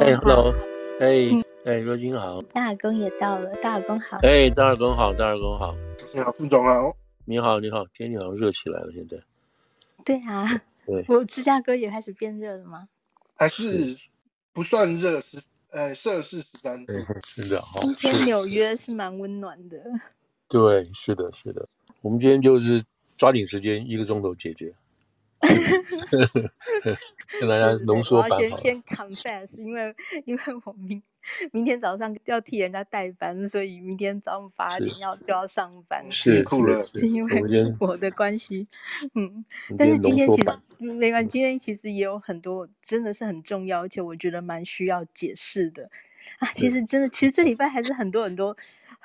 哎，Hello，哎，哎，若君好，大耳公也到了，大耳公好，哎，大耳公好，大耳公好，你好，副总好，你好，你好，天气好像热起来了，现在，对啊，对，我芝加哥也开始变热了吗？还是不算热，是呃摄氏十三度，是的，哈，今天纽约是蛮温暖的，对，是的，是的，我们今天就是抓紧时间，一个钟头解决。跟大家浓缩版。我要先先 confess，因为因为我明明天早上要替人家代班，所以明天早上八点要就要上班。是是因为我的关系。嗯，但是今天其实没关系，今天其实也有很多真的是很重要，而且我觉得蛮需要解释的啊。其实真的，其实这礼拜还是很多很多。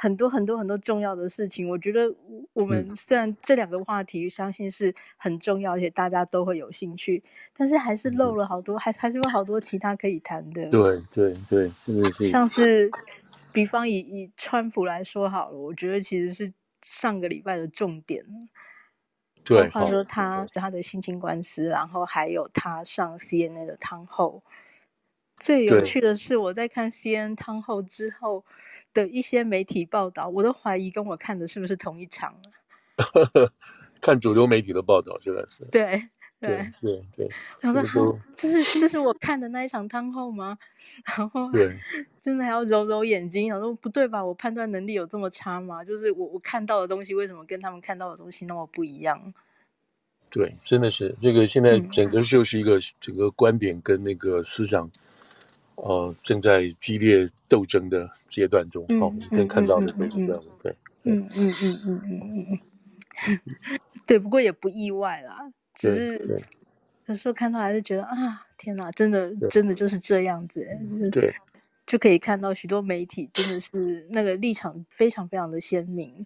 很多很多很多重要的事情，我觉得我们虽然这两个话题相信是很重要，而且大家都会有兴趣，但是还是漏了好多，还还是有好多其他可以谈的。对对对，像是比方以以川普来说好了，我觉得其实是上个礼拜的重点。对，他说他他的性侵官司，然后还有他上 CNN 的汤后。最有趣的是，我在看 CNN 汤后之后的一些媒体报道，我都怀疑跟我看的是不是同一场了。看主流媒体的报道，现在是。对对对对。然后说，这是这是我看的那一场汤后吗？然后对，真的还要揉揉眼睛，然后说不对吧？我判断能力有这么差吗？就是我我看到的东西，为什么跟他们看到的东西那么不一样？对，真的是这个。现在整个就是一个整个观点跟那个思想。呃，正在激烈斗争的阶段中，好、嗯，我们现在看到的都是这样，对，嗯嗯嗯嗯嗯嗯，对，不过也不意外啦，只是有时候看到还是觉得啊，天哪，真的真的就是这样子，对，就可以看到许多媒体真的是那个立场非常非常的鲜明。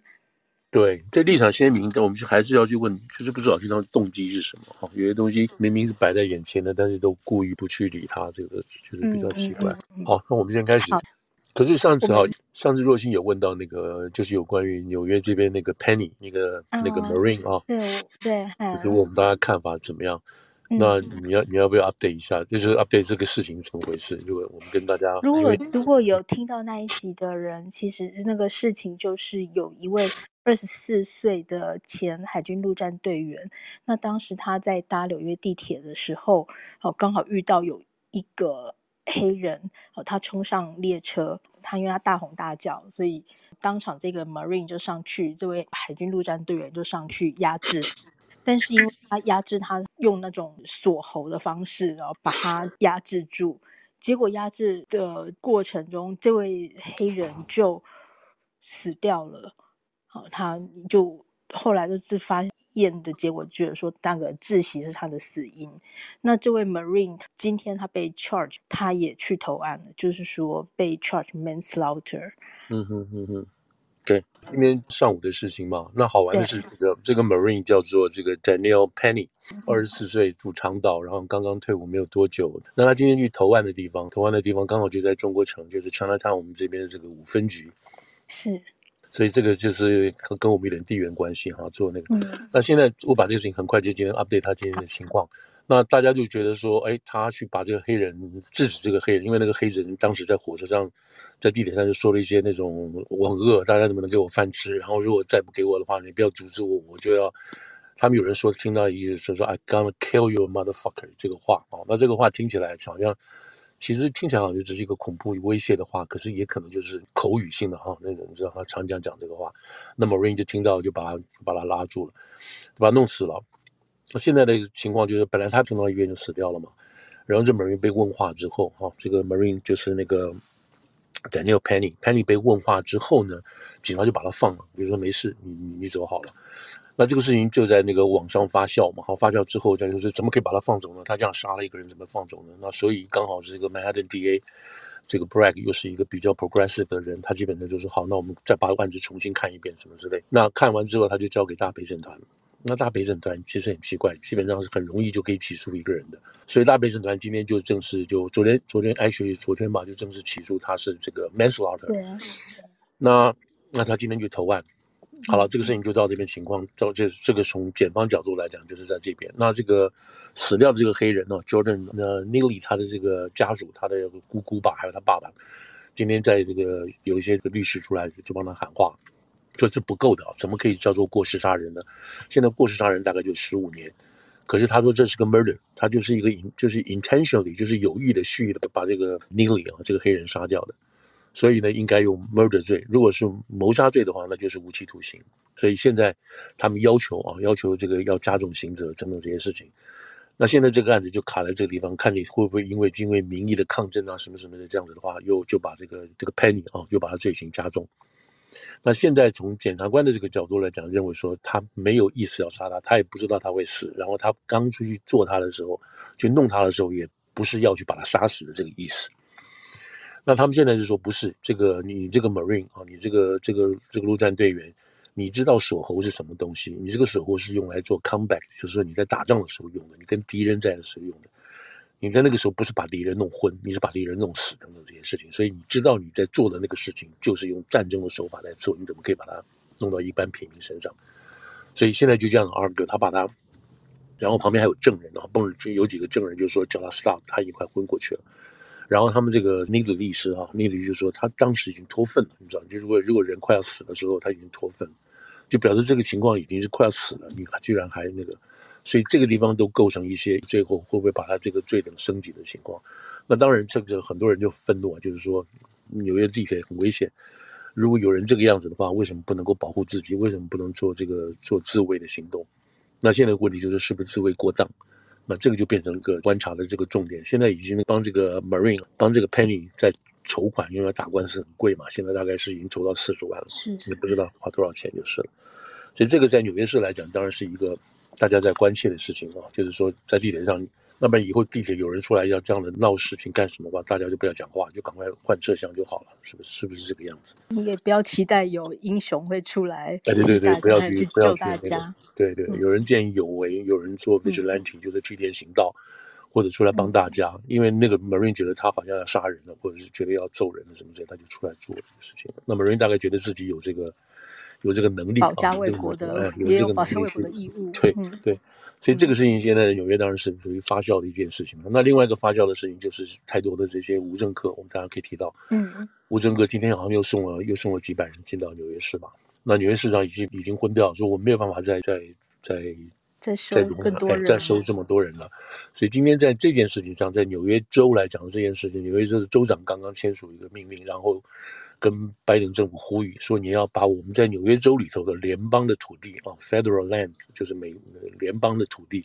对，这立场鲜明，但我们就还是要去问，就是不知道这张动机是什么哈？有些东西明明是摆在眼前的，但是都故意不去理他，这个就是比较奇怪。嗯嗯嗯、好，那我们先开始。可是上次啊，上次若欣有问到那个，就是有关于纽约这边那个 Penny 那个、嗯、那个 Marine 啊，对对，就是问我们大家看法怎么样？嗯、那你要你要不要 update 一下？就是 update 这个事情怎么回事？如果我们跟大家，如果如果有听到那一集的人，其实那个事情就是有一位。二十四岁的前海军陆战队员，那当时他在搭纽约地铁的时候，哦，刚好遇到有一个黑人，哦，他冲上列车，他因为他大吼大叫，所以当场这个 Marine 就上去，这位海军陆战队员就上去压制，但是因为他压制他用那种锁喉的方式，然后把他 压制住，结果压制的过程中，这位黑人就死掉了。好，他就后来就是发现的结果，觉得说那个窒息是他的死因。那这位 Marine 今天他被 charge，他也去投案了，就是说被 charge manslaughter。嗯哼哼哼，对，今天上午的事情嘛。那好玩的是这个这个 Marine 叫做这个 Daniel Penny，二十四岁，驻长岛，然后刚刚退伍没有多久。那他今天去投案的地方，投案的地方刚好就在中国城，就是 Chinatown 我们这边的这个五分局。是。所以这个就是跟我们有点地缘关系哈，做那个。嗯、那现在我把这个事情很快就今天 update 他今天的情况。那大家就觉得说，哎，他去把这个黑人制止这个黑人，因为那个黑人当时在火车上，在地铁上就说了一些那种我很饿，大家能不能给我饭吃？然后如果再不给我的话，你不要阻止我，我就要。他们有人说听到一个说说 I gonna kill your motherfucker 这个话啊，那这个话听起来好像。其实听起来好像就只是一个恐怖威胁的话，可是也可能就是口语性的哈，那种你知道他常讲讲这个话，那么 Rain 就听到就把他把他拉住了，把他弄死了。那现在的情况就是本来他送到医院就死掉了嘛，然后这 Marine 被问话之后哈，这个 Marine 就是那个 Daniel Penny，Penny 被问话之后呢，警察就把他放了，比如说没事，你你你走好了。那这个事情就在那个网上发酵嘛，好，发酵之后，再就是怎么可以把他放走呢？他这样杀了一个人，怎么放走呢？那所以刚好是这个 Manhattan DA，这个 Bragg 又是一个比较 progressive 的人，他基本上就是好，那我们再把案子重新看一遍，什么之类。那看完之后，他就交给大陪审团。那大陪审团其实很奇怪，基本上是很容易就可以起诉一个人的。所以大陪审团今天就正式就昨天昨天 actually 昨天吧，就正式起诉他是这个 manslaughter。对啊。那那他今天就投案。好了，这个事情就到这边情况，到这这个从检方角度来讲，就是在这边。那这个死掉的这个黑人呢，Jordan 呃 Neely 他的这个家属，他的姑姑吧，还有他爸爸，今天在这个有一些律师出来就帮他喊话，说这不够的，怎么可以叫做过失杀人呢？现在过失杀人大概就十五年，可是他说这是个 murder，他就是一个 in 就是 intentionally 就是有意的蓄意的把这个 Neely 啊这个黑人杀掉的。所以呢，应该用 murder 罪。如果是谋杀罪的话，那就是无期徒刑。所以现在他们要求啊，要求这个要加重刑责等等这些事情。那现在这个案子就卡在这个地方，看你会不会因为因为民意的抗争啊什么什么的这样子的话，又就把这个这个 Penny 啊，又把他罪行加重。那现在从检察官的这个角度来讲，认为说他没有意思要杀他，他也不知道他会死。然后他刚出去做他的时候，去弄他的时候，也不是要去把他杀死的这个意思。那他们现在就说不是这个，你这个 Marine 啊，你这个这个这个陆战队员，你知道手喉是什么东西？你这个手喉是用来做 combat，就是说你在打仗的时候用的，你跟敌人在的时候用的。你在那个时候不是把敌人弄昏，你是把敌人弄死等等这些事情。所以你知道你在做的那个事情就是用战争的手法来做，你怎么可以把它弄到一般平民身上？所以现在就这样 argue，他把他，然后旁边还有证人啊，蹦就有几个证人就说叫他 stop，他已经快昏过去了。然后他们这个尼古律师啊，尼古律师说他当时已经脱粪了，你知道，就如果如果人快要死的时候，他已经脱愤，就表示这个情况已经是快要死了，你居然还那个，所以这个地方都构成一些最后会不会把他这个罪等升级的情况。那当然，这个很多人就愤怒啊，就是说纽约地铁很危险，如果有人这个样子的话，为什么不能够保护自己？为什么不能做这个做自卫的行动？那现在的问题就是是不是自卫过当？那这个就变成一个观察的这个重点。现在已经帮这个 Marine 帮这个 Penny 在筹款，因为打官司很贵嘛，现在大概是已经筹到四十万了，是也不知道花多少钱就是了。所以这个在纽约市来讲，当然是一个大家在关切的事情啊。就是说，在地铁上，那么以后地铁有人出来要这样的闹事情干什么吧，大家就不要讲话，就赶快换车厢就好了，是不是？是不是这个样子？你也不要期待有英雄会出来，对对对，不要去不要救大家。对对，有人见义勇为，有人做 vigilante，就是替天行道，或者出来帮大家。因为那个 Marine 觉得他好像要杀人了，或者是觉得要揍人了什么之类，他就出来做这个事情。那 Marine 大概觉得自己有这个有这个能力，保家卫国的，也有保家卫国的义务。对对，所以这个事情现在纽约当然是属于发酵的一件事情。那另外一个发酵的事情就是太多的这些无政客，我们大家可以提到，嗯，无政客今天好像又送了又送了几百人进到纽约市吧。那纽约市长已经已经昏掉，说我没有办法再再再再收更多人，再收这么多人了。所以今天在这件事情上，在纽约州来讲这件事情，纽约州的州长刚刚签署一个命令，然后跟拜登政府呼吁说，你要把我们在纽约州里头的联邦的土地啊，Federal Land，就是美联邦的土地。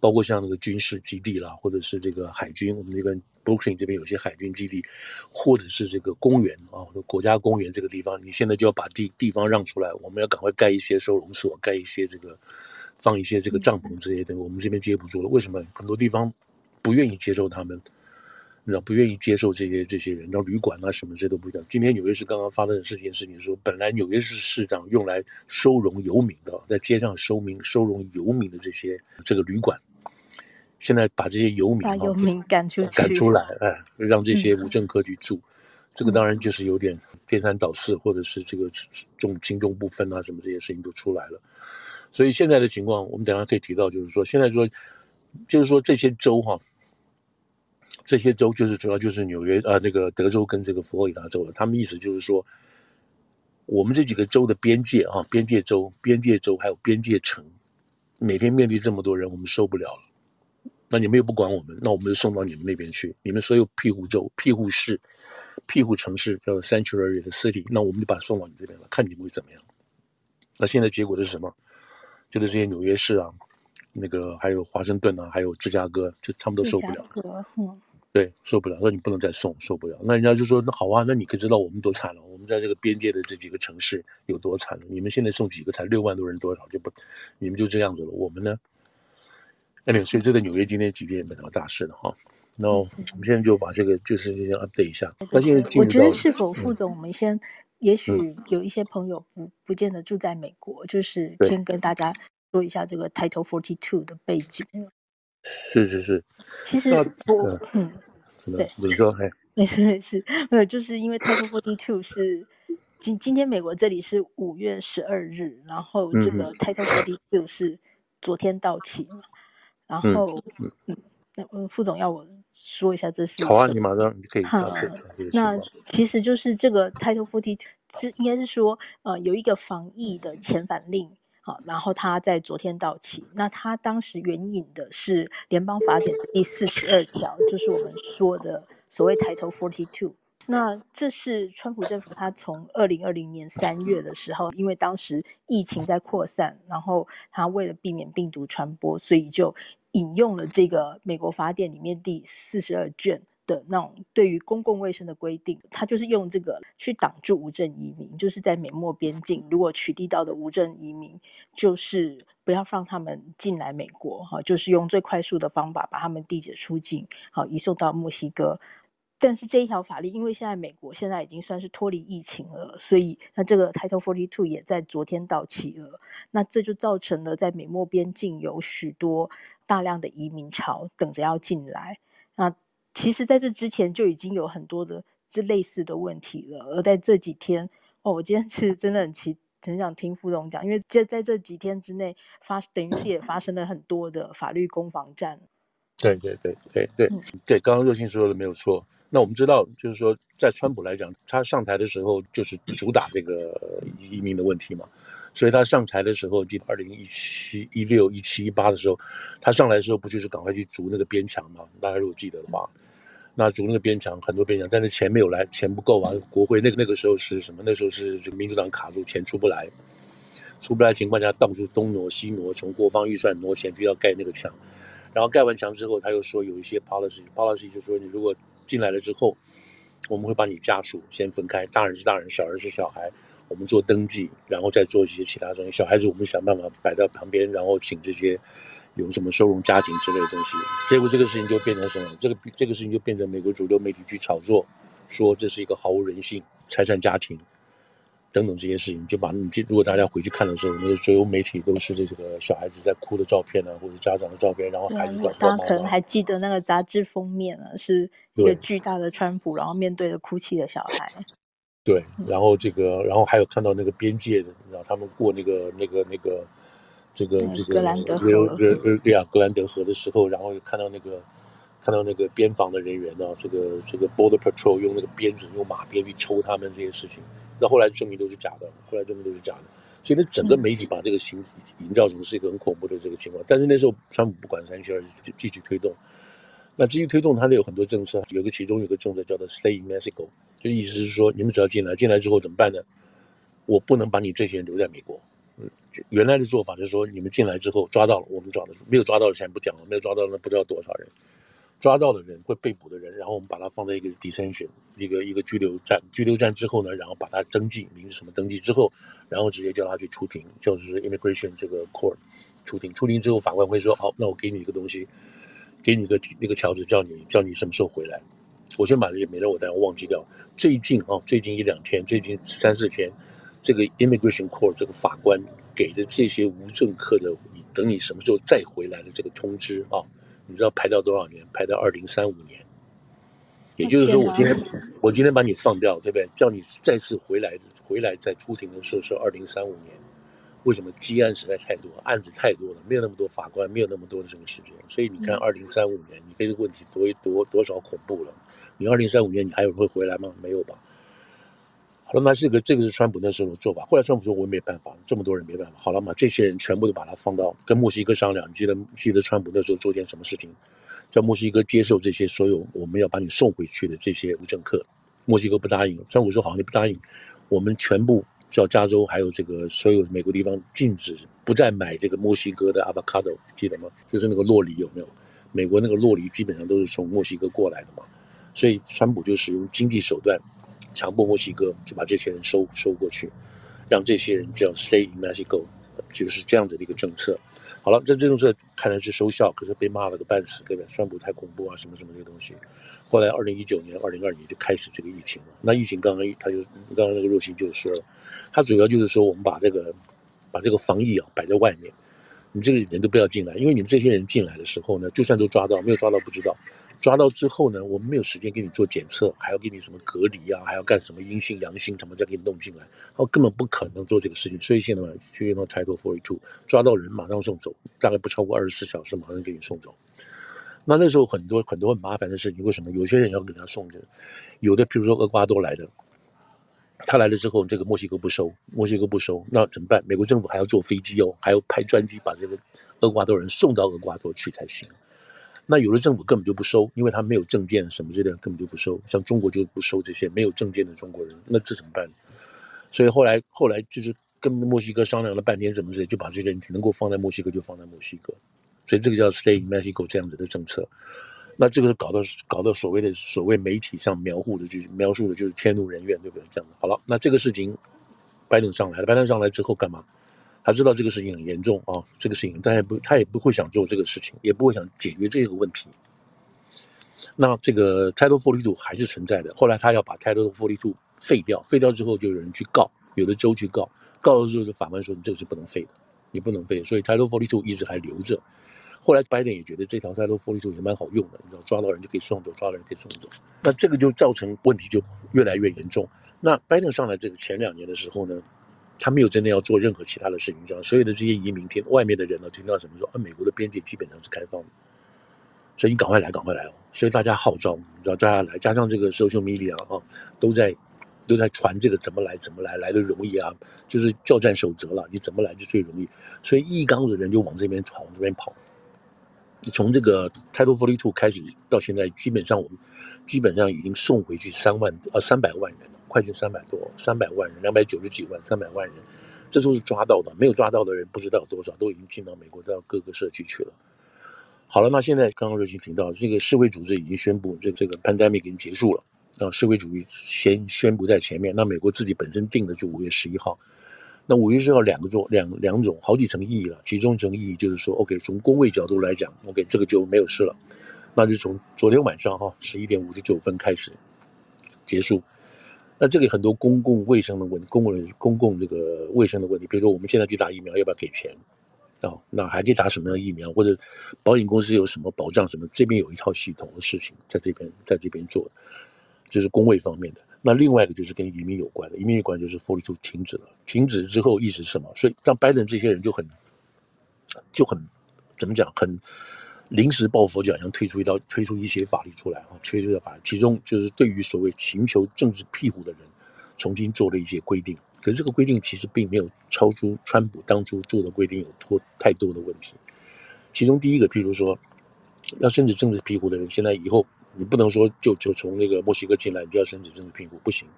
包括像那个军事基地啦，或者是这个海军，我们这边 Brooklyn 这边有些海军基地，或者是这个公园啊，国家公园这个地方，你现在就要把地地方让出来，我们要赶快盖一些收容所，盖一些这个放一些这个帐篷这些的，我们这边接不住了。为什么很多地方不愿意接受他们？你知道不愿意接受这些这些人，然后旅馆啊什么这都不讲。今天纽约市刚刚发生的事情，事情说，本来纽约市市长用来收容游民的，在街上收民收容游民的这些这个旅馆，现在把这些游民把游民赶出赶出来，哎，让这些无政客去住，嗯、这个当然就是有点颠三倒四，或者是这个重轻重不分啊，什么这些事情都出来了。所以现在的情况，我们等下可以提到，就是说现在说，就是说这些州哈。这些州就是主要就是纽约呃那个德州跟这个佛罗里达州了，他们意思就是说，我们这几个州的边界啊，边界州、边界州还有边界城，每天面对这么多人，我们受不了了。那你们又不管我们，那我们就送到你们那边去。你们所有庇护州、庇护市、庇护城市叫 Sanctuary 的 City，那我们就把它送到你这边了，看你们会怎么样。那现在结果是什么？就是这些纽约市啊，那个还有华盛顿啊，还有芝加哥，就他们都受不了。嗯对，受不了，说你不能再送，受不了。那人家就说，那好啊，那你可知道我们多惨了？我们在这个边界的这几个城市有多惨了？你们现在送几个才六万多人多少就不，你们就这样子了。我们呢？哎，所以这个纽约今天几天也没有大事了哈？那我们现在就把这个就是先 update 一下。那现在我觉得是否副总，我们先，也许有一些朋友不不见得住在美国，就是先跟大家说一下这个 Title Forty Two 的背景。是是是，其实我嗯，对，你说嘿，没事没事，没有，就是因为 Title Forty Two 是今今天美国这里是五月十二日，然后这个 Title Forty Two 是昨天到期嘛，然后嗯。嗯那副总要我说一下，这是好啊，你马上你可以。好，那其实就是这个 Title Forty 是应该是说，呃，有一个防疫的遣返令，好，然后他在昨天到期。那他当时援引的是联邦法典的第四十二条，就是我们说的所谓 Title 42。那这是川普政府他从二零二零年三月的时候，因为当时疫情在扩散，然后他为了避免病毒传播，所以就。引用了这个美国法典里面第四十二卷的那种对于公共卫生的规定，他就是用这个去挡住无证移民，就是在美墨边境如果取缔到的无证移民，就是不要放他们进来美国，哈，就是用最快速的方法把他们缔结出境，好，移送到墨西哥。但是这一条法律，因为现在美国现在已经算是脱离疫情了，所以那这个 Title 42也在昨天到期了。那这就造成了在美墨边境有许多大量的移民潮等着要进来。那其实在这之前就已经有很多的这类似的问题了。而在这几天，哦，我今天其实真的很奇，很想听副总讲，因为这在这几天之内发，等于是也发生了很多的法律攻防战。对对对对对、嗯、对，刚刚若星说的没有错。那我们知道，就是说，在川普来讲，他上台的时候就是主打这个移民的问题嘛，所以他上台的时候，就二零一七、一六、一七、一八的时候，他上来的时候不就是赶快去筑那个边墙嘛？大家如果记得的话，那筑那个边墙，很多边墙，但是钱没有来，钱不够啊。国会那个那个时候是什么？那时候是这个民主党卡住，钱出不来，出不来情况下，到处东挪西挪，从国防预算挪钱，就要盖那个墙。然后盖完墙之后，他又说有一些 policy，policy 就说你如果进来了之后，我们会把你家属先分开，大人是大人，小孩是小孩，我们做登记，然后再做一些其他东西。小孩子我们想办法摆到旁边，然后请这些有什么收容家庭之类的东西。结果这个事情就变成什么？这个这个事情就变成美国主流媒体去炒作，说这是一个毫无人性、拆散家庭。等等这些事情，就把你如果大家回去看的时候，那个所有媒体都是这个小孩子在哭的照片啊，或者家长的照片，然后孩子找到妈妈。大家可能还记得那个杂志封面啊，是一个巨大的川普，然后面对着哭泣的小孩。对，然后这个，然后还有看到那个边界的，你知道他们过那个那个那个这个这个格兰德河，对呀，格兰德河的时候，然后又看到那个。看到那个边防的人员呢，这个这个 Border Patrol 用那个鞭子、用马鞭去抽他们这些事情，那后来证明都是假的，后来证明都是假的，所以那整个媒体把这个形营造成是一个很恐怖的这个情况。但是那时候川普不管三七二十一，继续推动。那继续推动，他那有很多政策，有个其中有个政策叫做 Stay in Mexico，就意思是说你们只要进来，进来之后怎么办呢？我不能把你这些人留在美国。嗯，原来的做法就是说你们进来之后抓到了，我们抓的没有抓到的先不讲了，没有抓到的不知道多少人。抓到的人会被捕的人，然后我们把他放在一个 detention 一个一个拘留站，拘留站之后呢，然后把他登记名字什么登记之后，然后直接叫他去出庭，就是 immigration 这个 court 出庭，出庭之后法官会说，好，那我给你一个东西，给你一个那个条子，叫你叫你什么时候回来。我先把这些没了，我再忘记掉。最近啊，最近一两天，最近三四天，这个 immigration court 这个法官给的这些无政客的，等你什么时候再回来的这个通知啊。你知道排到多少年？排到二零三五年，也就是说，我今天我今天把你放掉，对不对？叫你再次回来，回来再出庭的时候是二零三五年。为什么积案实在太多，案子太多了，没有那么多法官，没有那么多的这个时间，所以你看二零三五年，你这个问题多多多少恐怖了？你二零三五年你还有人会回来吗？没有吧？好了嘛，这个这个是川普那时候的做法。后来川普说：“我也没办法，这么多人没办法。”好了嘛，这些人全部都把他放到跟墨西哥商量。记得记得川普那时候做件什么事情？叫墨西哥接受这些所有我们要把你送回去的这些无政客。墨西哥不答应。川普说：“好，你不答应，我们全部叫加州还有这个所有美国地方禁止不再买这个墨西哥的 avocado，记得吗？就是那个洛梨有没有？美国那个洛梨基本上都是从墨西哥过来的嘛。所以川普就使用经济手段。”强迫墨西哥就把这些人收收过去，让这些人叫 stay in Mexico，就是这样子的一个政策。好了，这政策看来是收效，可是被骂了个半死，对不对？川普太恐怖啊，什么什么这个东西。后来二零一九年、二零二零年就开始这个疫情了。那疫情刚刚他就刚刚那个若星就说了，他主要就是说我们把这个把这个防疫啊摆在外面，你这个人都不要进来，因为你们这些人进来的时候呢，就算都抓到，没有抓到不知道。抓到之后呢，我们没有时间给你做检测，还要给你什么隔离啊，还要干什么阴性、阳性，什么再给你弄进来，然后根本不可能做这个事情。所以现在呢，就用到 Title Forty Two，抓到人马上送走，大概不超过二十四小时，马上给你送走。那那时候很多很多很麻烦的事情，为什么？有些人要给他送的，有的譬如说厄瓜多来的，他来了之后，这个墨西哥不收，墨西哥不收，那怎么办？美国政府还要坐飞机哦，还要派专机把这个厄瓜多人送到厄瓜多去才行。那有的政府根本就不收，因为他没有证件什么之类的，根本就不收。像中国就不收这些没有证件的中国人，那这怎么办？所以后来后来就是跟墨西哥商量了半天，怎么着就把这个人能够放在墨西哥就放在墨西哥。所以这个叫 Stay in Mexico 这样子的政策。那这个搞到搞到所谓的所谓媒体上描述的就是描述的就是天怒人怨，对不对？这样子好了，那这个事情拜登上来了，拜登上来之后干嘛？他知道这个事情很严重啊，这个事情他也不他也不会想做这个事情，也不会想解决这个问题。那这个 Title Forty Two 还是存在的。后来他要把 Title Forty Two 废掉，废掉之后就有人去告，有的州去告，告了之后就法官说你这个是不能废的，你不能废，所以 Title Forty Two 一直还留着。后来拜登也觉得这条 Title Forty Two 也蛮好用的，你知道抓到人就可以送走，抓到人可以送走。那这个就造成问题就越来越严重。那拜登上来这个前两年的时候呢，他没有真的要做任何其他的事情，这样所有的这些移民听外面的人呢听到什么说啊，美国的边界基本上是开放的，所以你赶快来，赶快来哦！所以大家号召，你知道大家来，加上这个 social media 啊，都在都在传这个怎么来怎么来，来的容易啊，就是教战守则了，你怎么来就最容易，所以一缸子人就往这边跑，往这边跑。从这个 Title 42开始到现在，基本上我们基本上已经送回去三万呃三百万人。快去三百多，三百万人，两百九十几万，三百万人，这都是抓到的，没有抓到的人不知道有多少，都已经进到美国到各个社区去了。好了，那现在刚刚瑞鑫提到，这个世卫组织已经宣布，这这个 pandemic 已经结束了，啊，世卫主义先宣布在前面，那美国自己本身定的就五月十一号，那五月十一号两个做两两种好几层意义了，其中一层意义就是说，OK，从公卫角度来讲，OK，这个就没有事了，那就从昨天晚上哈十一点五十九分开始结束。那这里很多公共卫生的问题，公共公共这个卫生的问题，比如说我们现在去打疫苗要不要给钱、哦？那还可以打什么样的疫苗？或者保险公司有什么保障？什么？这边有一套系统的事情在这边在这边做，就是公卫方面的。那另外一个就是跟移民有关的，移民有关就是 Forty-Two 停止了，停止之后意思是什么？所以像拜登这些人就很就很怎么讲很。临时抱佛脚，想推出一道推出一些法律出来啊，推出的法律，其中就是对于所谓寻求政治庇护的人，重新做了一些规定。可是这个规定其实并没有超出川普当初做的规定有拖太多的问题。其中第一个，譬如说，要申请政治庇护的人，现在以后你不能说就就从那个墨西哥进来，你就要申请政治庇护，不行。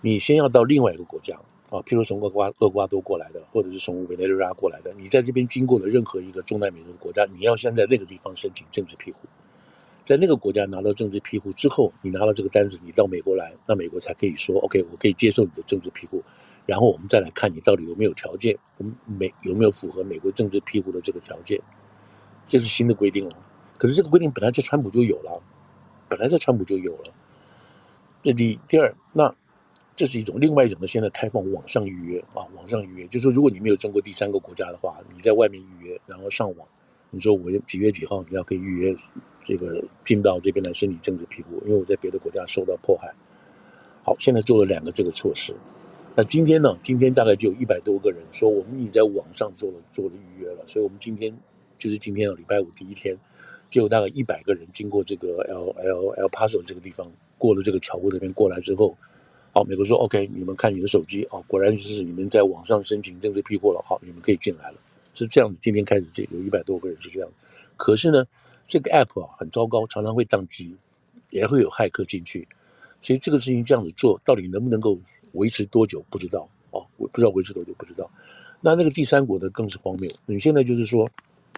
你先要到另外一个国家。啊，譬如从厄瓜厄瓜多过来的，或者是从委内瑞拉过来的，你在这边经过的任何一个中南美洲国家，你要先在那个地方申请政治庇护，在那个国家拿到政治庇护之后，你拿到这个单子，你到美国来，那美国才可以说 OK，我可以接受你的政治庇护，然后我们再来看你到底有没有条件，我们美有没有符合美国政治庇护的这个条件，这是新的规定了。可是这个规定本来在川普就有了，本来在川普就有了。这第第二那。这是一种另外一种的，现在开放网上预约啊，网上预约，就是说如果你没有中过第三个国家的话，你在外面预约，然后上网，你说我几月几号你要可以预约这个进到这边来申请政治庇护，因为我在别的国家受到迫害。好，现在做了两个这个措施。那今天呢？今天大概就有一百多个人说我们已经在网上做了做了预约了，所以我们今天就是今天啊，礼拜五第一天，就有大概一百个人经过这个 L L L Paso 这个地方，过了这个桥过这边过来之后。好，美国说 OK，你们看你的手机啊，果然就是你们在网上申请政治庇护了。好，你们可以进来了，是这样子。今天开始，这有一百多个人是这样。可是呢，这个 app 啊很糟糕，常常会宕机，也会有骇客进去。所以这个事情这样子做，到底能不能够维持多久？不知道哦，我不知道维持多久，不知道。那那个第三国的更是荒谬。你现在就是说，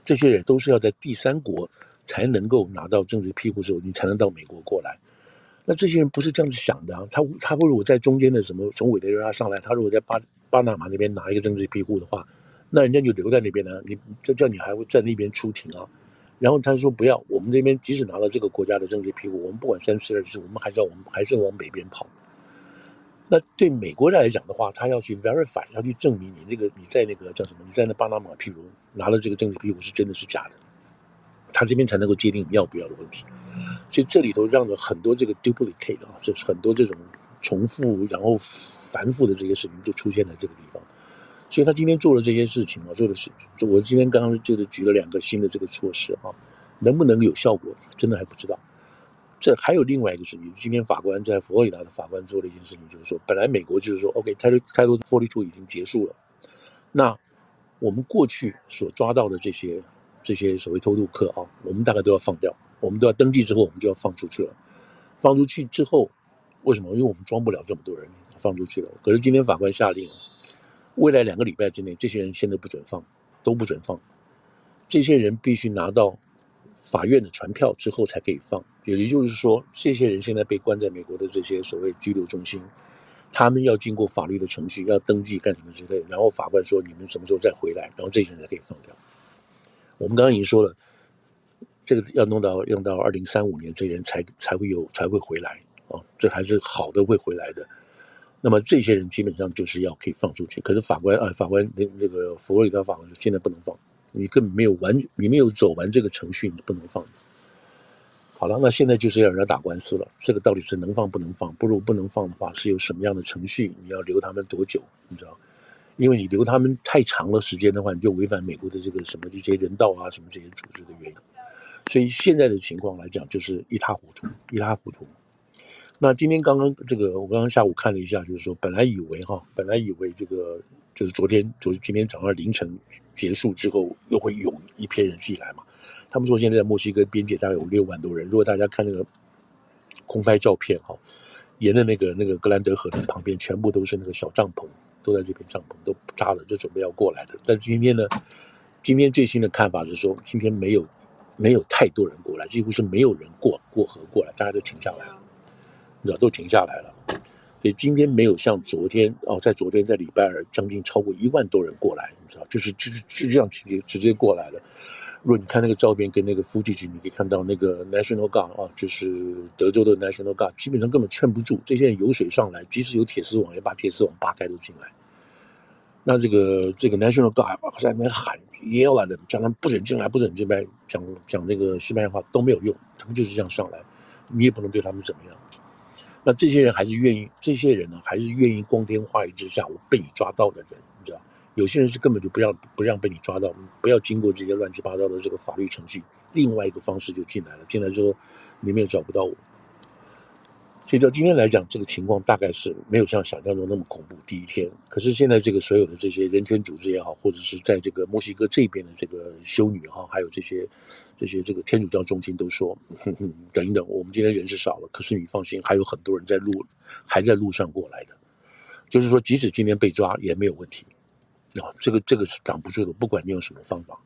这些人都是要在第三国才能够拿到政治庇护的时候，你才能到美国过来。那这些人不是这样子想的啊！他他如果在中间的什么从委内瑞拉上来，他如果在巴巴拿马那边拿一个政治庇护的话，那人家就留在那边呢。你这叫你还会在那边出庭啊？然后他说不要，我们这边即使拿到这个国家的政治庇护，我们不管三七二十一，我们还是要我们还是要往北边跑。那对美国人来讲的话，他要去 verify，要去证明你那个你在那个叫什么？你在那巴拿马，譬如拿了这个政治庇护是真的是假的，他这边才能够界定要不要的问题。所以这里头让了很多这个 duplicate 啊，就是很多这种重复然后繁复的这些事情就出现在这个地方。所以他今天做了这些事情啊，做的是我今天刚刚就是举了两个新的这个措施啊，能不能有效果，真的还不知道。这还有另外一个事情，今天法官在佛罗里达的法官做了一件事情，就是说，本来美国就是说，OK，Title Title 42已经结束了，那我们过去所抓到的这些这些所谓偷渡客啊，我们大概都要放掉，我们都要登记之后，我们就要放出去了。放出去之后，为什么？因为我们装不了这么多人，放出去了。可是今天法官下令，未来两个礼拜之内，这些人现在不准放，都不准放，这些人必须拿到。法院的传票之后才可以放，也就是说，这些人现在被关在美国的这些所谓拘留中心，他们要经过法律的程序，要登记干什么之类，然后法官说你们什么时候再回来，然后这些人才可以放掉。我们刚刚已经说了，这个要弄到用到二零三五年，这些人才才会有才会回来啊，这还是好的会回来的。那么这些人基本上就是要可以放出去，可是法官啊，法官那那个佛罗里达法官说现在不能放。你根本没有完，你没有走完这个程序，你不能放。好了，那现在就是要人家打官司了。这个到底是能放不能放？不如不能放的话，是有什么样的程序？你要留他们多久？你知道？因为你留他们太长的时间的话，你就违反美国的这个什么这些人道啊什么这些组织的原因。所以现在的情况来讲，就是一塌糊涂，一塌糊涂。那今天刚刚这个，我刚刚下午看了一下，就是说本来以为哈，本来以为这个。就是昨天，就是今天早上凌晨结束之后，又会涌一批人进来嘛。他们说现在在墨西哥边界大概有六万多人。如果大家看那个空拍照片哈，沿着那个那个格兰德河的旁边，全部都是那个小帐篷，都在这边帐篷都扎了，就准备要过来的。但今天呢，今天最新的看法是说，今天没有没有太多人过来，几乎是没有人过过河过来，大家都停下来了，你知道都停下来了。所以今天没有像昨天哦，在昨天在礼拜二将近超过一万多人过来，你知道，就是就是是这样直接直接过来了。如果你看那个照片跟那个 footage，你可以看到那个 National Guard 啊，就是德州的 National Guard，基本上根本劝不住这些人游水上来，即使有铁丝网，也把铁丝网扒开都进来。那这个这个 National Guard 在那边喊 yell 的，叫他们不准进来，不准进来，讲讲那个西班牙话都没有用，他们就是这样上来，你也不能对他们怎么样。那这些人还是愿意，这些人呢，还是愿意光天化日之下我被你抓到的人，你知道？有些人是根本就不要不让被你抓到，不要经过这些乱七八糟的这个法律程序，另外一个方式就进来了。进来之后，你们也找不到我。所以到今天来讲，这个情况大概是没有像想象中那么恐怖。第一天，可是现在这个所有的这些人权组织也好，或者是在这个墨西哥这边的这个修女哈，还有这些这些这个天主教中心都说，哼哼，等一等，我们今天人是少了，可是你放心，还有很多人在路还在路上过来的，就是说，即使今天被抓也没有问题啊，这个这个是挡不住的，不管你用什么方法。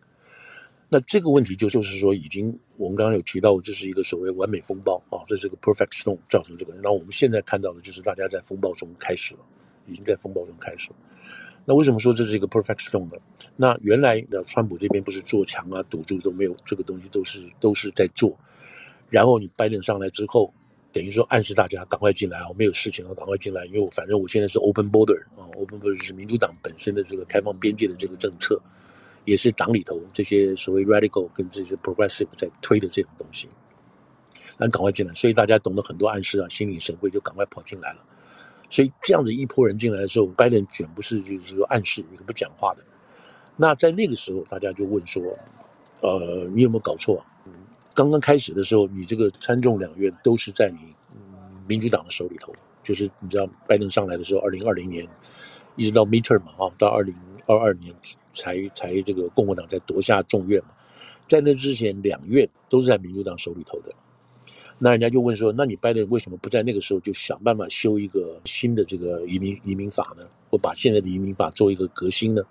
那这个问题就就是说，已经我们刚刚有提到，这是一个所谓完美风暴啊，这是个 perfect storm 造成这个。那我们现在看到的就是大家在风暴中开始了，已经在风暴中开始了。那为什么说这是一个 perfect storm 呢？那原来的川普这边不是做墙啊、堵住都没有，这个东西都是都是在做。然后你拜登上来之后，等于说暗示大家赶快进来啊，没有事情了，赶快进来，因为我反正我现在是 open border 啊，open border 是民主党本身的这个开放边界的这个政策。也是党里头这些所谓 radical 跟这些 progressive 在推的这种东西，那赶快进来，所以大家懂得很多暗示啊，心领神会就赶快跑进来了。所以这样子一波人进来的时候，拜登全不是就是说暗示，一个不讲话的。那在那个时候，大家就问说，呃，你有没有搞错啊？刚刚开始的时候，你这个参众两院都是在你民主党的手里头，就是你知道拜登上来的时候，二零二零年一直到 midterm 嘛，啊，到二零二二年。才才这个共和党才夺下众院嘛，在那之前两院都是在民主党手里头的，那人家就问说，那你拜登为什么不在那个时候就想办法修一个新的这个移民移民法呢？或把现在的移民法做一个革新呢？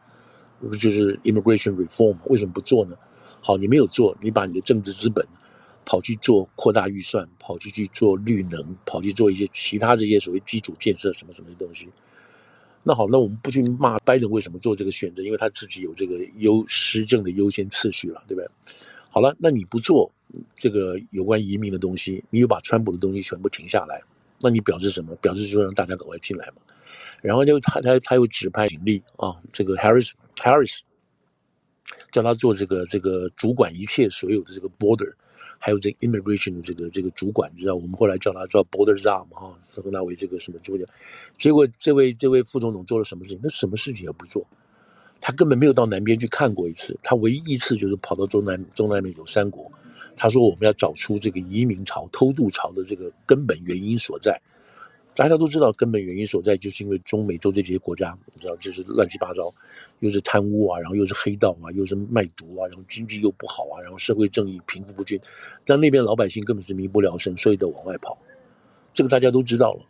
就是 immigration reform，为什么不做呢？好，你没有做，你把你的政治资本跑去做扩大预算，跑去去做绿能，跑去做一些其他这些所谓基础建设什么什么的东西。那好，那我们不去骂拜登为什么做这个选择，因为他自己有这个优施政的优先次序了，对不对？好了，那你不做这个有关移民的东西，你又把川普的东西全部停下来，那你表示什么？表示说让大家赶快进来嘛。然后就他他他又指派警力啊，这个 Harris Harris 叫他做这个这个主管一切所有的这个 border，还有这 immigration 的这个这个主管，你知道我们后来叫他叫 border czar 嘛哈，称他为这个什么主管。结果这位这位副总统做了什么事情？他什么事情也不做，他根本没有到南边去看过一次。他唯一一次就是跑到中南中南美洲三国，他说我们要找出这个移民潮、偷渡潮的这个根本原因所在。大家都知道根本原因所在，就是因为中美洲这些国家，你知道，就是乱七八糟，又是贪污啊，然后又是黑道啊，又是卖毒啊，然后经济又不好啊，然后社会正义贫富不均，让那边老百姓根本是民不聊生，所以都往外跑。这个大家都知道了。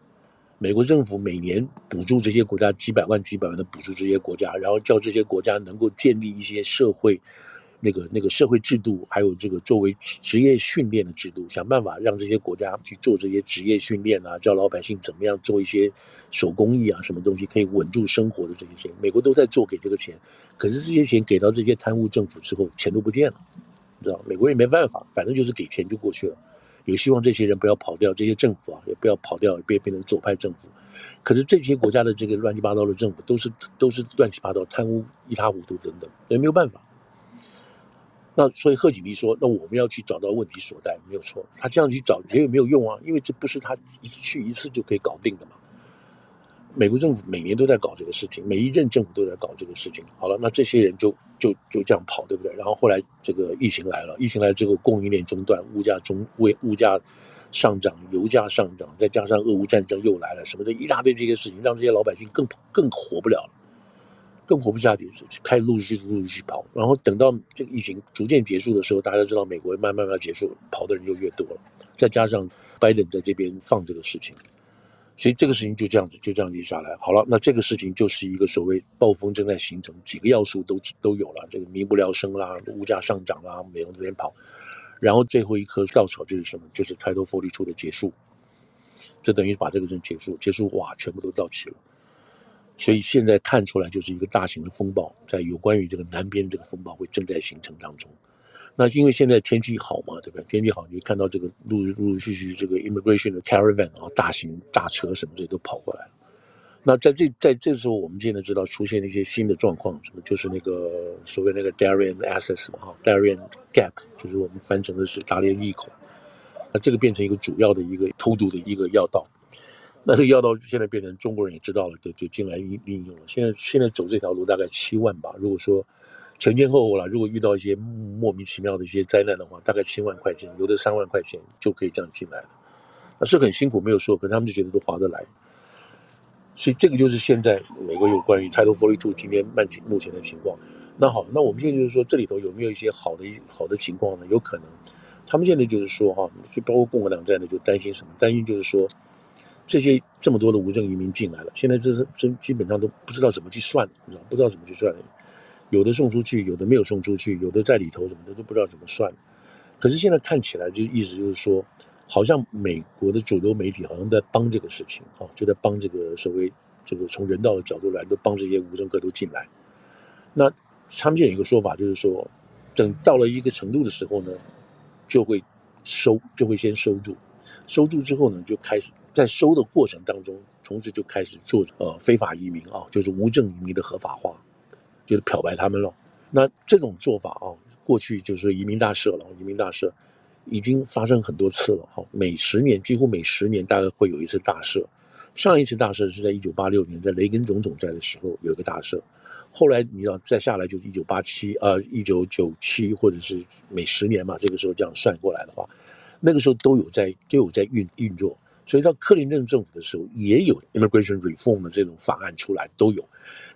美国政府每年补助这些国家几百万、几百万的补助这些国家，然后叫这些国家能够建立一些社会。那个那个社会制度，还有这个作为职业训练的制度，想办法让这些国家去做这些职业训练啊，教老百姓怎么样做一些手工艺啊，什么东西可以稳住生活的这些钱，美国都在做给这个钱，可是这些钱给到这些贪污政府之后，钱都不见了，你知道，美国也没办法，反正就是给钱就过去了，也希望这些人不要跑掉，这些政府啊也不要跑掉，别变成左派政府，可是这些国家的这个乱七八糟的政府都是都是乱七八糟，贪污一塌糊涂等等，也没有办法。那所以贺锦丽说：“那我们要去找到问题所在，没有错。他这样去找也有没有用啊？因为这不是他一次去一次就可以搞定的嘛。美国政府每年都在搞这个事情，每一任政府都在搞这个事情。好了，那这些人就就就这样跑，对不对？然后后来这个疫情来了，疫情来之后供应链中断，物价中为物价上涨，油价上涨，再加上俄乌战争又来了，什么的一大堆这些事情，让这些老百姓更更活不了了。”更活不下去，开始陆续陆续跑，然后等到这个疫情逐渐结束的时候，大家知道美国慢慢慢结束，跑的人就越多了。再加上拜登在这边放这个事情，所以这个事情就这样子就这样子下来。好了，那这个事情就是一个所谓暴风正在形成，几个要素都都有了，这个民不聊生啦，物价上涨啦，美国这边跑，然后最后一颗稻草就是什么？就是 Title 42的结束，这等于把这个事结束，结束哇，全部都到齐了。所以现在看出来就是一个大型的风暴，在有关于这个南边这个风暴会正在形成当中。那因为现在天气好嘛，对不对？天气好，你就看到这个陆陆陆续续这个 immigration 的 caravan 啊，大型大车什么这些都跑过来了。那在这在这时候，我们现在知道出现了一些新的状况，什么就是那个所谓那个 Darien Access 嘛，哈，Darien Gap，就是我们翻成的是达连利口。那这个变成一个主要的一个偷渡的一个要道。那这个要到现在变成中国人也知道了，就就进来运运用了。现在现在走这条路大概七万吧。如果说前前后后了，如果遇到一些莫名其妙的一些灾难的话，大概七万块钱，有的三万块钱就可以这样进来了。那是很辛苦，没有说，可他们就觉得都划得来。所以这个就是现在美国有关于 Title Forty Two 今天目前目前的情况。那好，那我们现在就是说这里头有没有一些好的好的情况呢？有可能，他们现在就是说哈，就包括共和党在内，就担心什么？担心就是说。这些这么多的无证移民进来了，现在这是真基本上都不知道怎么去算，你知道不知道怎么去算，有的送出去，有的没有送出去，有的在里头什么的都不知道怎么算。可是现在看起来就意思就是说，好像美国的主流媒体好像在帮这个事情啊，就在帮这个所谓这个从人道的角度来，都帮这些无证客都进来。那他们就有一个说法，就是说，等到了一个程度的时候呢，就会收，就会先收住，收住之后呢，就开始。在收的过程当中，同时就开始做呃非法移民啊，就是无证移民的合法化，就是漂白他们了。那这种做法啊，过去就是移民大赦了，移民大赦已经发生很多次了哈。每十年几乎每十年大概会有一次大赦。上一次大赦是在一九八六年，在雷根总统在的时候有一个大赦。后来你知道再下来就是一九八七呃一九九七或者是每十年嘛，这个时候这样算过来的话，那个时候都有在都有在运运作。所以到克林顿政府的时候，也有 immigration reform 的这种法案出来，都有。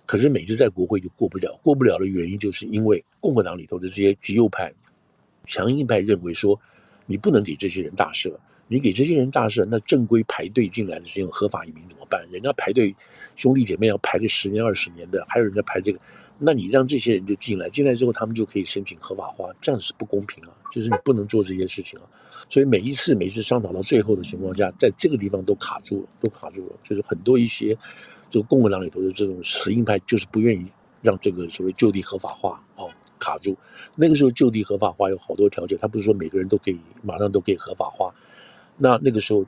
可是每次在国会就过不了，过不了的原因就是因为共和党里头的这些极右派、强硬派认为说，你不能给这些人大赦，你给这些人大赦，那正规排队进来的这些合法移民怎么办？人家排队兄弟姐妹要排个十年二十年的，还有人在排这个。那你让这些人就进来，进来之后他们就可以申请合法化，这样是不公平啊！就是你不能做这些事情啊！所以每一次每一次商讨到最后的情况下，在这个地方都卡住了，都卡住了。就是很多一些这个共和党里头的这种死硬派，就是不愿意让这个所谓就地合法化哦卡住。那个时候就地合法化有好多条件，他不是说每个人都可以马上都可以合法化。那那个时候。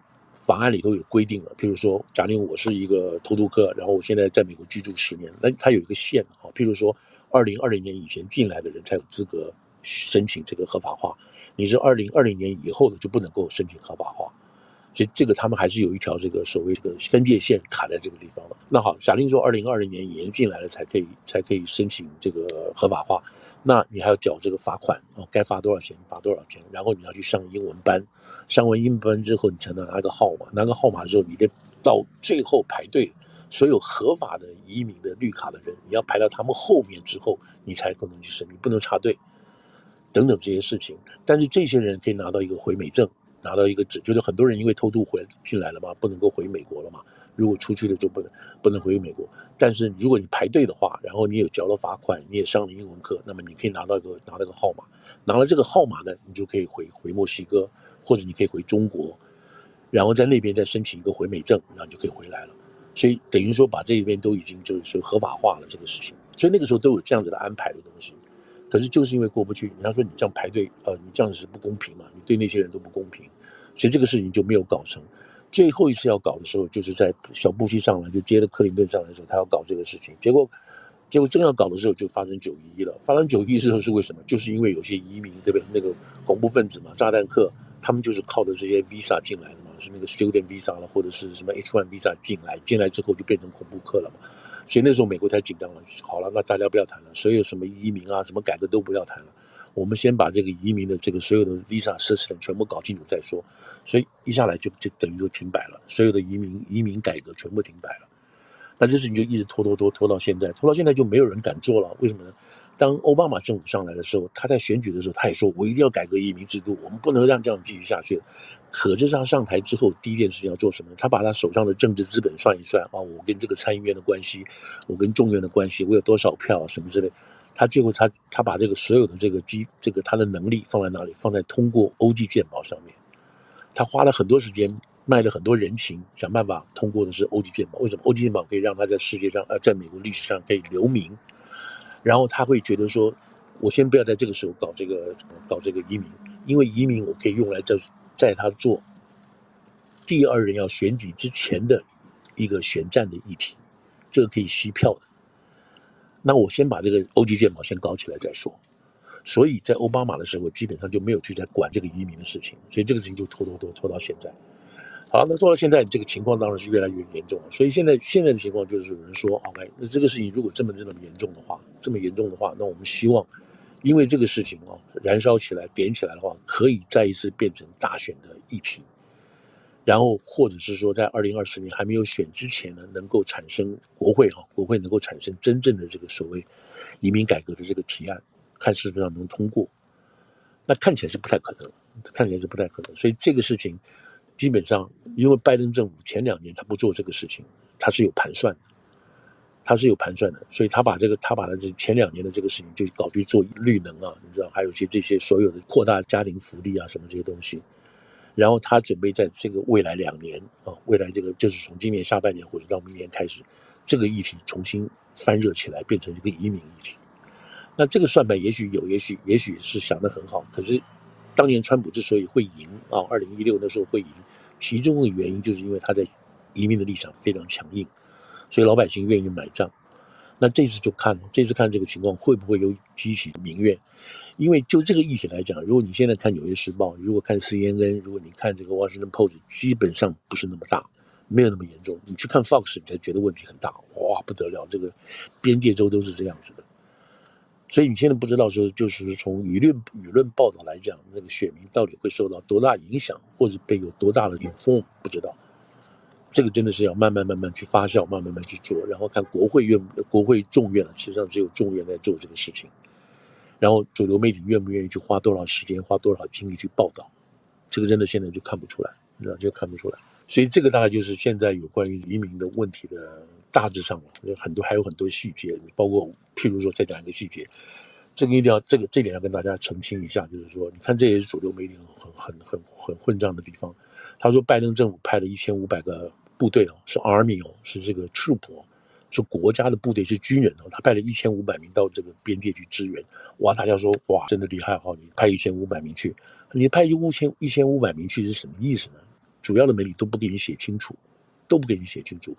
法案里头有规定了，譬如说，假定我是一个偷渡客，然后我现在在美国居住十年，那它有一个限啊，譬如说，二零二零年以前进来的人才有资格申请这个合法化，你是二零二零年以后的就不能够申请合法化。这这个他们还是有一条这个所谓这个分界线卡在这个地方了。那好，假定说二零二零年延进来了才可以才可以申请这个合法化，那你还要缴这个罚款啊，该罚多少钱罚多少钱，然后你要去上英文班，上完英文班之后你才能拿个号码，拿个号码之后你得到最后排队，所有合法的移民的绿卡的人，你要排到他们后面之后，你才可能去申，你不能插队，等等这些事情。但是这些人可以拿到一个回美证。拿到一个纸，就是很多人因为偷渡回进来了嘛，不能够回美国了嘛。如果出去了就不能不能回美国。但是如果你排队的话，然后你有交了罚款，你也上了英文课，那么你可以拿到一个拿到个号码，拿了这个号码呢，你就可以回回墨西哥，或者你可以回中国，然后在那边再申请一个回美证，然后你就可以回来了。所以等于说把这一边都已经就是合法化了这个事情。所以那个时候都有这样子的安排的东西。可是就是因为过不去，人家说你这样排队，呃，你这样子是不公平嘛，你对那些人都不公平，所以这个事情就没有搞成。最后一次要搞的时候，就是在小布希上来就接了克林顿上来的时候，他要搞这个事情，结果，结果正要搞的时候就发生九一一了。发生九一一之后是为什么？就是因为有些移民对不对？那个恐怖分子嘛，炸弹客，他们就是靠着这些 visa 进来的嘛，是那个 student visa 了，或者是什么 H1 visa 进来，进来之后就变成恐怖客了嘛。所以那时候美国太紧张了，好了，那大家不要谈了，所有什么移民啊、什么改革都不要谈了，我们先把这个移民的这个所有的 visa 设施全部搞清楚再说。所以一下来就就等于就停摆了，所有的移民移民改革全部停摆了。那这事情就一直拖拖拖拖到现在，拖到现在就没有人敢做了，为什么呢？当奥巴马政府上来的时候，他在选举的时候，他也说：“我一定要改革移民制度，我们不能让这样继续下去。”可是他上台之后，第一件事情要做什么？他把他手上的政治资本算一算啊，我跟这个参议院的关系，我跟众院的关系，我有多少票什么之类。他最后他他把这个所有的这个机这个他的能力放在哪里？放在通过欧际健保上面。他花了很多时间，卖了很多人情，想办法通过的是欧际健保。为什么欧际健保可以让他在世界上呃，在美国历史上可以留名？然后他会觉得说，我先不要在这个时候搞这个搞这个移民，因为移民我可以用来在在他做第二任要选举之前的一个选战的议题，这个可以吸票的。那我先把这个欧际健保先搞起来再说。所以在奥巴马的时候，基本上就没有去再管这个移民的事情，所以这个事情就拖拖拖拖到现在。好，那做到现在，这个情况当然是越来越严重了。所以现在现在的情况就是有人说，OK，那这个事情如果这么这么严重的话，这么严重的话，那我们希望，因为这个事情啊，燃烧起来、点起来的话，可以再一次变成大选的议题，然后或者是说，在二零二四年还没有选之前呢，能够产生国会哈，国会能够产生真正的这个所谓移民改革的这个提案，看是不是能通过。那看起来是不太可能，看起来是不太可能。所以这个事情。基本上，因为拜登政府前两年他不做这个事情，他是有盘算的，他是有盘算的，所以他把这个他把这前两年的这个事情就搞去做绿能啊，你知道，还有一些这些所有的扩大家庭福利啊什么这些东西，然后他准备在这个未来两年啊，未来这个就是从今年下半年或者到明年开始，这个议题重新翻热起来，变成一个移民议题。那这个算盘也许有，也许也许是想得很好，可是。当年川普之所以会赢啊，二零一六那时候会赢，其中的原因就是因为他在移民的立场非常强硬，所以老百姓愿意买账。那这次就看，这次看这个情况会不会有激起民怨？因为就这个议题来讲，如果你现在看《纽约时报》，如果看 CNN，如果你看这个《Washington Post》，基本上不是那么大，没有那么严重。你去看 Fox，你才觉得问题很大，哇，不得了，这个边界州都是这样子的。所以你现在不知道说，就是从舆论舆论报道来讲，那个选民到底会受到多大影响，或者被有多大的顶风不知道。这个真的是要慢慢慢慢去发酵，慢慢慢去做，然后看国会愿国会众院，实际上只有众院在做这个事情。然后主流媒体愿不愿意去花多少时间，花多少精力去报道，这个真的现在就看不出来，你知道就看不出来。所以这个大概就是现在有关于移民的问题的。大致上有很多，还有很多细节，包括譬如说，再讲一个细节，这个一定要这个这点要跟大家澄清一下，就是说，你看这也是主流媒体很很很很混账的地方。他说，拜登政府派了一千五百个部队哦，是 army 哦，是这个 troop，是国家的部队，是军人哦，他派了一千五百名到这个边界去支援。哇，大家说哇，真的厉害哈，你派一千五百名去，你派一千一千五百名去是什么意思呢？主要的媒体都不给你写清楚，都不给你写清楚。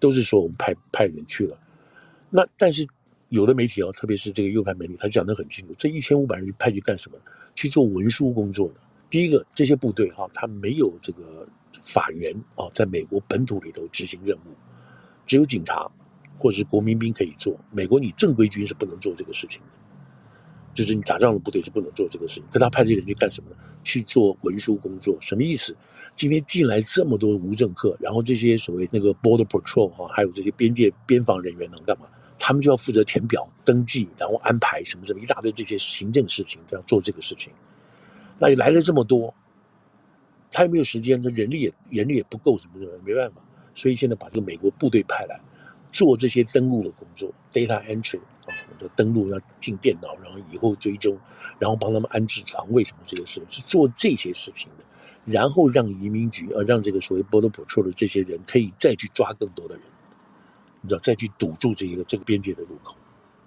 都是说我们派派人去了，那但是有的媒体啊，特别是这个右派媒体，他讲得很清楚，这一千五百人派去干什么？去做文书工作的。第一个，这些部队哈，他没有这个法源啊，在美国本土里头执行任务，只有警察或者是国民兵可以做。美国你正规军是不能做这个事情的。就是你打仗的部队是不能做这个事情，可他派这些人去干什么呢？去做文书工作，什么意思？今天进来这么多无政客，然后这些所谓那个 border patrol 哈，还有这些边界边防人员能干嘛？他们就要负责填表、登记，然后安排什么什么一大堆这些行政事情，要做这个事情。那你来了这么多，他也没有时间，这人力也人力也不够，什么什么没办法，所以现在把这个美国部队派来。做这些登录的工作，data entry 啊，我的登录要进电脑，然后以后追踪，然后帮他们安置床位什么这些事，是做这些事情的，然后让移民局呃让这个所谓 border patrol 的这些人可以再去抓更多的人，你知道再去堵住这个这个边界的路口，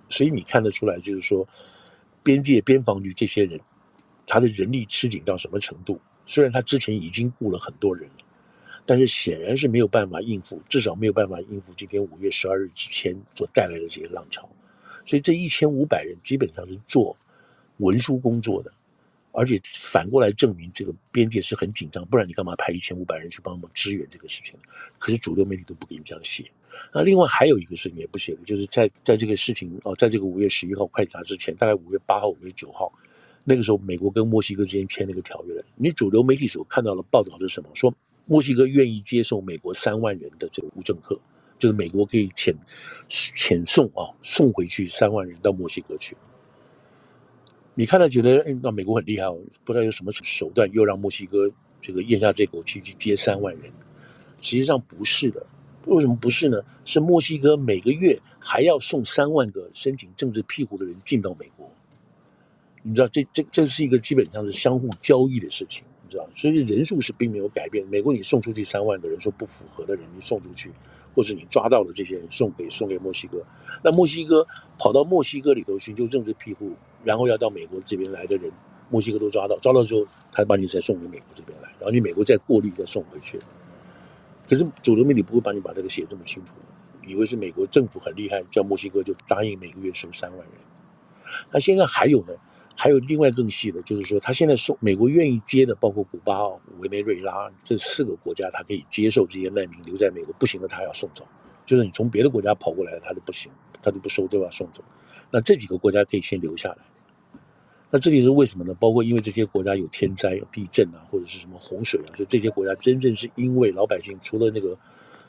所以你看得出来，就是说边界边防局这些人，他的人力吃紧到什么程度？虽然他之前已经雇了很多人了。但是显然是没有办法应付，至少没有办法应付今天五月十二日之前所带来的这些浪潮，所以这一千五百人基本上是做文书工作的，而且反过来证明这个边界是很紧张，不然你干嘛派一千五百人去帮忙支援这个事情？可是主流媒体都不给你这样写。那另外还有一个事情也不写的，就是在在这个事情哦，在这个五月十一号快打之前，大概五月八号、五月九号，那个时候美国跟墨西哥之间签那个条约了。你主流媒体所看到的报道是什么？说。墨西哥愿意接受美国三万人的这个无政客，就是美国可以遣遣送啊，送回去三万人到墨西哥去。你看了觉得，哎，那美国很厉害哦，不知道有什么手段又让墨西哥这个咽下这口气去接三万人。实际上不是的，为什么不是呢？是墨西哥每个月还要送三万个申请政治庇护的人进到美国。你知道，这这这是一个基本上是相互交易的事情。知道，所以人数是并没有改变。美国你送出去三万个人说不符合的人，你送出去，或是你抓到了这些人送给送给墨西哥，那墨西哥跑到墨西哥里头寻求政治庇护，然后要到美国这边来的人，墨西哥都抓到，抓到之后，他把你再送回美国这边来，然后你美国再过滤再送回去。可是主流媒体不会把你把这个写这么清楚，以为是美国政府很厉害，叫墨西哥就答应每个月收三万人。那现在还有呢？还有另外更细的，就是说，他现在送美国愿意接的，包括古巴、委内瑞拉这四个国家，他可以接受这些难民留在美国，不行的他要送走。就是你从别的国家跑过来，他都不行，他都不收，都要送走。那这几个国家可以先留下来。那这里是为什么呢？包括因为这些国家有天灾、有地震啊，或者是什么洪水啊，所以这些国家真正是因为老百姓除了那个，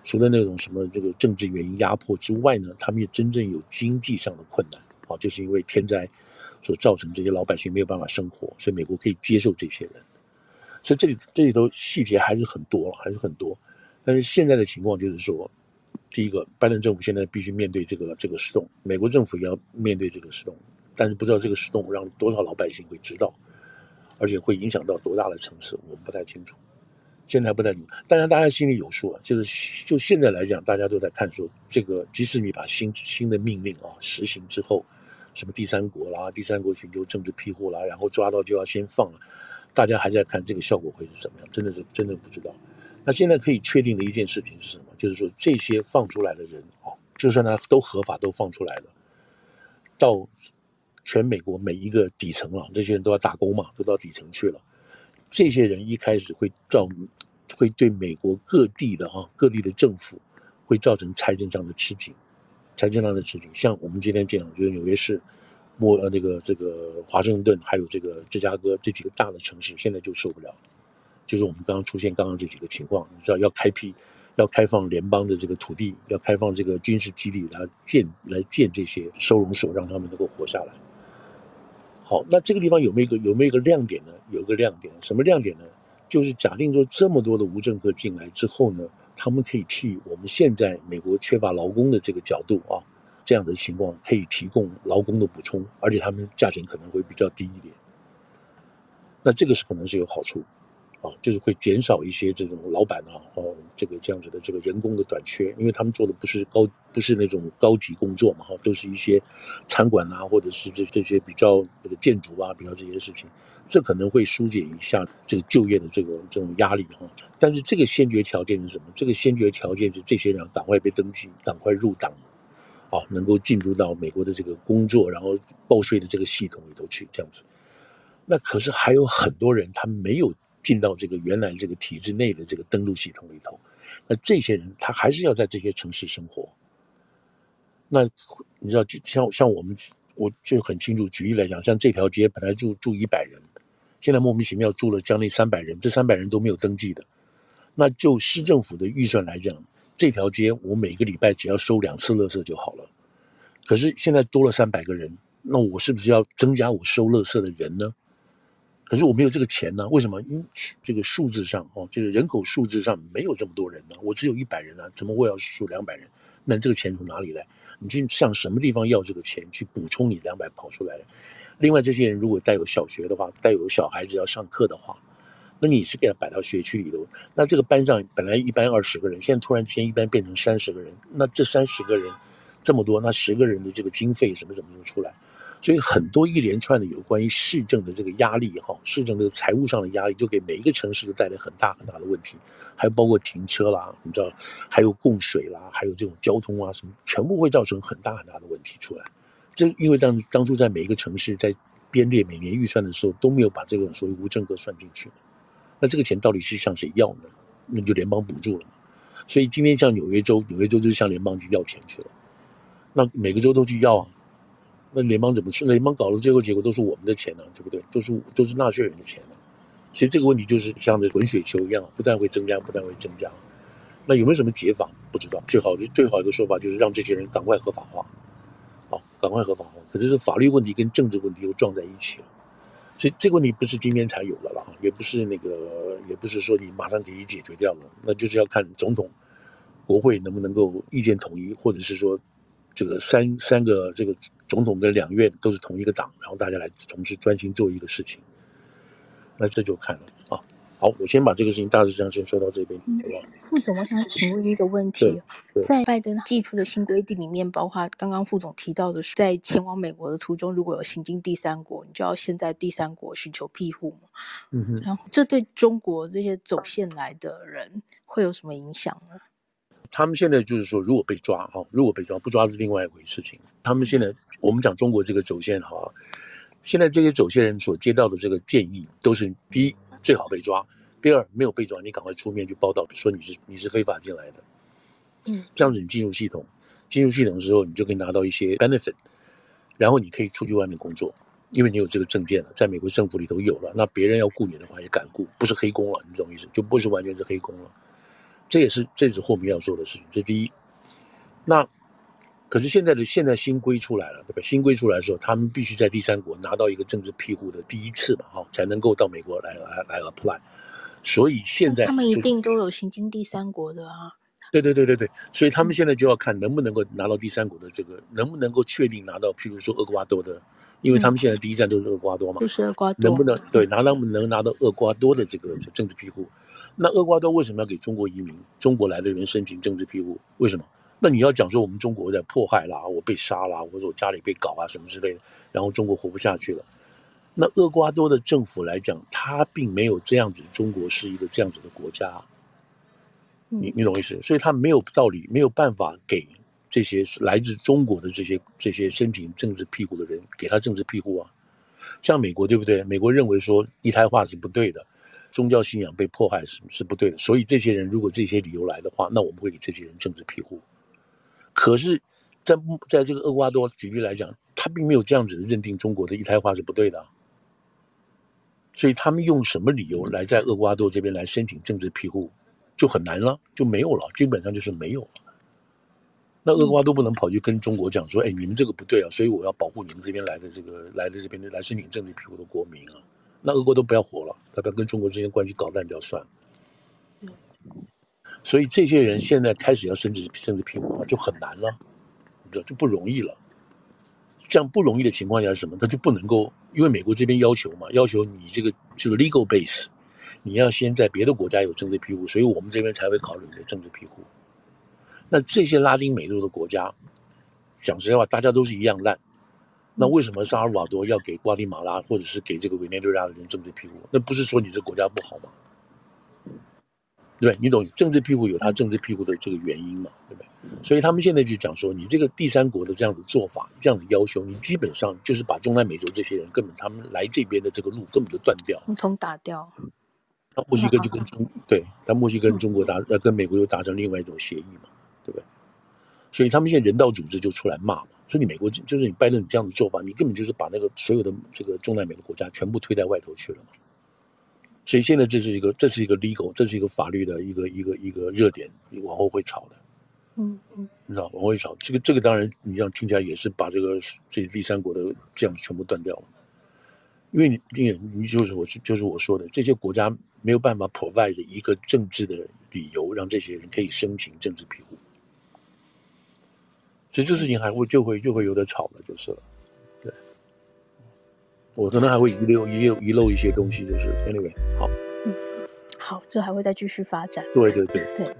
除了那种什么这个政治原因压迫之外呢，他们也真正有经济上的困难。好，就是因为天灾。所造成这些老百姓没有办法生活，所以美国可以接受这些人。所以这里这里头细节还是很多，还是很多。但是现在的情况就是说，第一个，拜登政府现在必须面对这个这个失洞，美国政府也要面对这个失洞，但是不知道这个失洞让多少老百姓会知道，而且会影响到多大的城市，我们不太清楚。现在还不太清楚，当然大家心里有数啊。就是就现在来讲，大家都在看说，这个即使你把新新的命令啊实行之后。什么第三国啦，第三国寻求政治庇护啦，然后抓到就要先放了，大家还在看这个效果会是什么样？真的是真的不知道。那现在可以确定的一件事情是什么？就是说这些放出来的人哦，就算他都合法都放出来了，到全美国每一个底层了，这些人都要打工嘛，都到底层去了。这些人一开始会造，会对美国各地的啊各地的政府会造成财政上的吃紧。财经上的事情，像我们今天讲，就是纽约市、莫呃这个这个华盛顿，还有这个芝加哥这几个大的城市，现在就受不了了。就是我们刚刚出现刚刚这几个情况，你知道要开辟、要开放联邦的这个土地，要开放这个军事基地来建来建这些收容所，让他们能够活下来。好，那这个地方有没有一个有没有一个亮点呢？有一个亮点，什么亮点呢？就是假定说这么多的无政客进来之后呢，他们可以替我们现在美国缺乏劳工的这个角度啊，这样的情况可以提供劳工的补充，而且他们价钱可能会比较低一点。那这个是可能是有好处。啊，就是会减少一些这种老板啊，哦，这个这样子的这个人工的短缺，因为他们做的不是高，不是那种高级工作嘛，哈，都是一些餐馆啊，或者是这这些比较这个建筑啊，比较这些事情，这可能会疏解一下这个就业的这个这种压力哈。但是这个先决条件是什么？这个先决条件是这些人赶快被登记，赶快入党，啊，能够进入到美国的这个工作，然后报税的这个系统里头去，这样子。那可是还有很多人他没有进到这个原来这个体制内的这个登录系统里头，那这些人他还是要在这些城市生活。那你知道，就像像我们，我就很清楚。举例来讲，像这条街本来住住一百人，现在莫名其妙住了将近三百人，这三百人都没有登记的。那就市政府的预算来讲，这条街我每个礼拜只要收两次垃圾就好了。可是现在多了三百个人，那我是不是要增加我收垃圾的人呢？可是我没有这个钱呢？为什么？因为这个数字上哦，就是人口数字上没有这么多人呢。我只有一百人啊，怎么会要数两百人？那这个钱从哪里来？你去向什么地方要这个钱去补充你两百跑出来的？另外，这些人如果带有小学的话，带有小孩子要上课的话，那你是给他摆到学区里头。那这个班上本来一班二十个人，现在突然之间一班变成三十个人，那这三十个人这么多，那十个人的这个经费什么怎么能出来？所以很多一连串的有关于市政的这个压力，哈，市政的财务上的压力，就给每一个城市都带来很大很大的问题，还有包括停车啦，你知道，还有供水啦，还有这种交通啊什么，全部会造成很大很大的问题出来。这因为当当初在每一个城市在编列每年预算的时候，都没有把这个所谓无政客算进去，那这个钱到底是向谁要呢？那就联邦补助了嘛。所以今天像纽约州，纽约州就向联邦去要钱去了，那每个州都去要啊。那联邦怎么去？联邦搞的最后结果都是我们的钱呢、啊，对不对？都是都是纳税人的钱呢、啊。所以这个问题就是像这滚雪球一样，不但会增加，不但会增加。那有没有什么解法？不知道。最好最好一个说法就是让这些人赶快合法化，好，赶快合法化。可是是法律问题跟政治问题又撞在一起了。所以这个问题不是今天才有的了，也不是那个，也不是说你马上可以解决掉了。那就是要看总统、国会能不能够意见统一，或者是说。这个三三个这个总统跟两院都是同一个党，然后大家来同时专心做一个事情，那这就看了啊。好，我先把这个事情大致上先说到这边，好吧？副总，我想请问一个问题，在拜登寄出的新规定里面，包括刚刚副总提到的，在前往美国的途中，如果有行经第三国，你就要先在第三国寻求庇护嘛。嗯哼。然后，这对中国这些走线来的人会有什么影响呢？他们现在就是说，如果被抓哈，如果被抓，不抓是另外一回事情。他们现在，我们讲中国这个走线哈，现在这些走线人所接到的这个建议都是：第一，最好被抓；第二，没有被抓，你赶快出面去报道，说你是你是非法进来的。嗯，这样子你进入系统，进入系统的时候，你就可以拿到一些 benefit，然后你可以出去外面工作，因为你有这个证件了，在美国政府里头有了，那别人要雇你的话也敢雇，不是黑工了，你懂意思？就不是完全是黑工了。这也是这也是后面要做的事情，这是第一。那可是现在的现在新规出来了，对吧？新规出来的时候，他们必须在第三国拿到一个政治庇护的第一次嘛，哈，才能够到美国来来来 apply。所以现在他们一定都有行经第三国的啊。对对对对对，所以他们现在就要看能不能够拿到第三国的这个，能不能够确定拿到，譬如说厄瓜多的，因为他们现在第一站都是厄瓜多嘛，就是厄瓜多，能不能对拿到能拿到厄瓜多的这个政治庇护？那厄瓜多为什么要给中国移民、中国来的人申请政治庇护？为什么？那你要讲说我们中国在迫害啦，我被杀啦，或者我家里被搞啊什么之类的，然后中国活不下去了。那厄瓜多的政府来讲，他并没有这样子，中国是一个这样子的国家。你你懂意思？所以他没有道理，没有办法给这些来自中国的这些这些申请政治庇护的人给他政治庇护啊。像美国对不对？美国认为说一胎化是不对的。宗教信仰被迫害是是不对的，所以这些人如果这些理由来的话，那我们会给这些人政治庇护。可是在，在在这个厄瓜多举例来讲，他并没有这样子认定中国的一胎化是不对的，所以他们用什么理由来在厄瓜多这边来申请政治庇护，就很难了，就没有了，基本上就是没有了。那厄瓜多不能跑去跟中国讲说，哎，你们这个不对啊，所以我要保护你们这边来的这个来的这边的来申请政治庇护的国民啊。那俄国都不要活了，他不要跟中国之间关系搞烂掉算了。所以这些人现在开始要申请政治庇护就很难了，你知道就不容易了。这样不容易的情况下是什么？他就不能够，因为美国这边要求嘛，要求你这个就是 legal base，你要先在别的国家有政治庇护，所以我们这边才会考虑你的政治庇护。那这些拉丁美洲的国家，讲实话，大家都是一样烂。那为什么萨尔瓦多要给瓜地马拉或者是给这个委内瑞拉的人政治庇护？那不是说你这国家不好吗？对，你懂，政治庇护有他政治庇护的这个原因嘛，对不对？所以他们现在就讲说，你这个第三国的这样的做法，这样的要求，你基本上就是把中南美洲这些人根本他们来这边的这个路根本就断掉，一通打掉。那墨西哥就跟中，对，他墨西哥跟中国达呃跟美国又达成另外一种协议嘛，对不对？所以他们现在人道组织就出来骂嘛，说你美国就是你拜登你这样的做法，你根本就是把那个所有的这个中南美的国家全部推在外头去了嘛。所以现在这是一个这是一个 legal，这是一个法律的一个一个一个热点，往后会炒的。嗯嗯，你知道往后会炒，这个这个当然你这样听起来也是把这个这第三国的这样全部断掉了，因为你因为你就是我是就是我说的这些国家没有办法 provide 一个政治的理由让这些人可以申请政治庇护，所以这事情还会就会就会有点吵了，就是了。对，我可能还会遗留遗漏遗漏一些东西，就是 anyway 好，嗯，好，这还会再继续发展。对对对对。